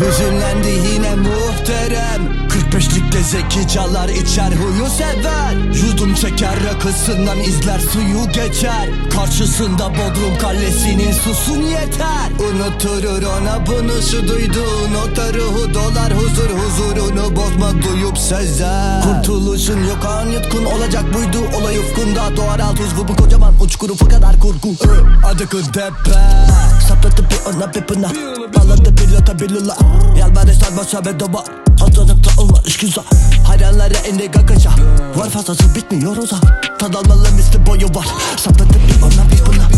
Hüzünlendi yine muhterem. 45'likte zeki çalar içer huyu sever. Yudum çeker rakısından izler suyu geçer. Karşısında Bodrum Kalesi'nin susun yeter. Unutturur ona bunu şu duyduğun o da ruhu dolar huzur huzurunu bozma duyup sezer. Kurtuluşun yok an yutkun olacak buydu olay ufkunda. Doğar alt uzvu bu kocaman uçkuru kadar kurgu. Adı tepe Sapladı bir ona bir buna Bağladı bir lota bir lula Yalvarış sarmaşa ve doba. Hazırlıkta olma işgüza Hayranlara indi gagaca Var fazlası bitmiyor o da Tad almalı misli boyu var. Sapladı bir ona bir buna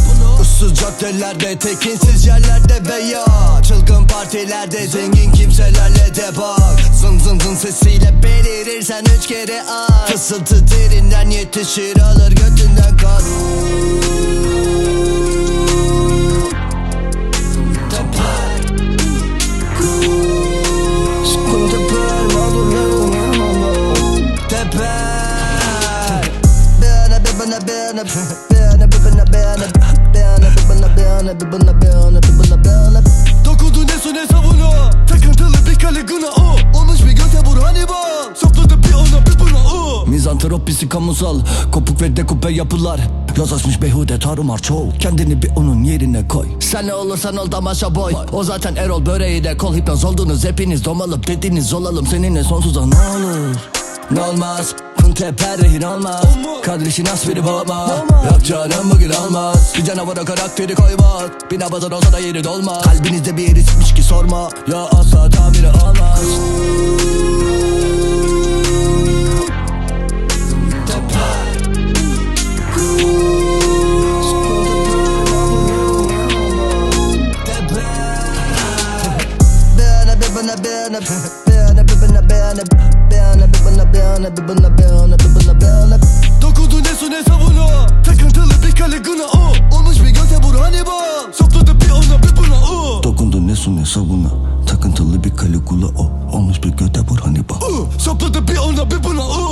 Issız caddelerde tekinsiz yerlerde veya Çılgın partilerde zengin kimselerle de bak Zın zın zın sesiyle belirirsen üç kere at Fısıltı derinden yetişir alır götünden kan Dokudu ne su ne savunu Takıntılı bir kaliguna o Olmuş bir göte vur Hannibal Sapladı bir ona bir buna o Mizantropisi kamusal Kopuk ve dekupe yapılar Yaz açmış beyhude tarumar çoğu Kendini bir onun yerine koy Sen ne olursan ol damaşa boy O zaten Erol böreği de kol hipnoz oldunuz Hepiniz domalıp dediniz olalım Seninle sonsuza ne olur Ne olmaz Teper rehin olmaz Kardeşin asfiri boğma Yok canım bugün olmaz. Bir canavara karakteri koymaz. Bir nabazan olsa da yeri dolmaz. Kalbinizde bir yeri sıkmış ki sorma. Ya asla tamiri olmaz. Bana bir bana bana Bana bir bana bana Bana bir bana Bir bana bana Bir bana bana Dokudu ne su ne savunu Takıntılı bir kaliguna o. Olmuş bir göte vur Hannibal. Sapladı bir ona bir buna o. Dokundu ne su ne sabuna Takıntılı bir kaligula o. Olmuş bir göte vur Hannibal. Sapladı bir ona bir buna o